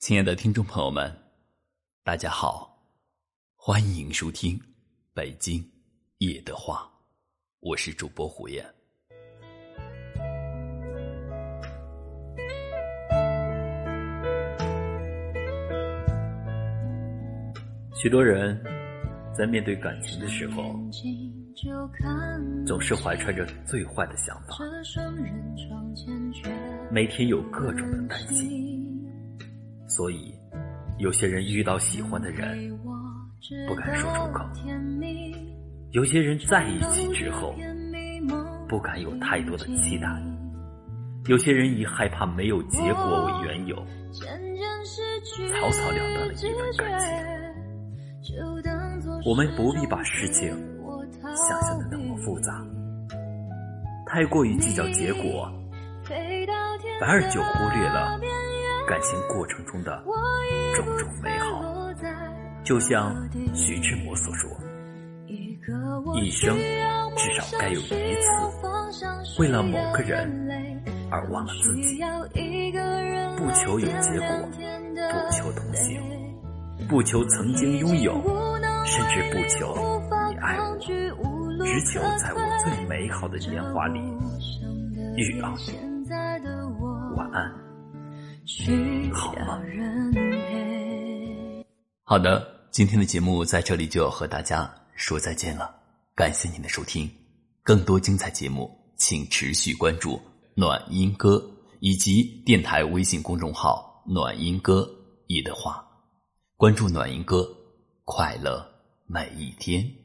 亲爱的听众朋友们，大家好，欢迎收听《北京夜的话》，我是主播胡燕。许多人在面对感情的时候，总是怀揣着最坏的想法，每天有各种的担心。所以，有些人遇到喜欢的人不敢说出口；有些人在一起之后不敢有太多的期待；有些人以害怕没有结果为缘由，草草了断了一段感情。我们不必把事情想象的那么复杂，太过于计较结果，反而就忽略了。感情过程中的种种美好，就像徐志摩所说：“一生至少该有一次，为了某个人而忘了自己。不求有结果，不求同行，不求曾经拥有，甚至不求你爱我，只求在我最美好的年华里遇到你。”晚安。好吗？好的，今天的节目在这里就要和大家说再见了。感谢您的收听，更多精彩节目，请持续关注暖音歌以及电台微信公众号“暖音歌”一的话，关注暖音歌，快乐每一天。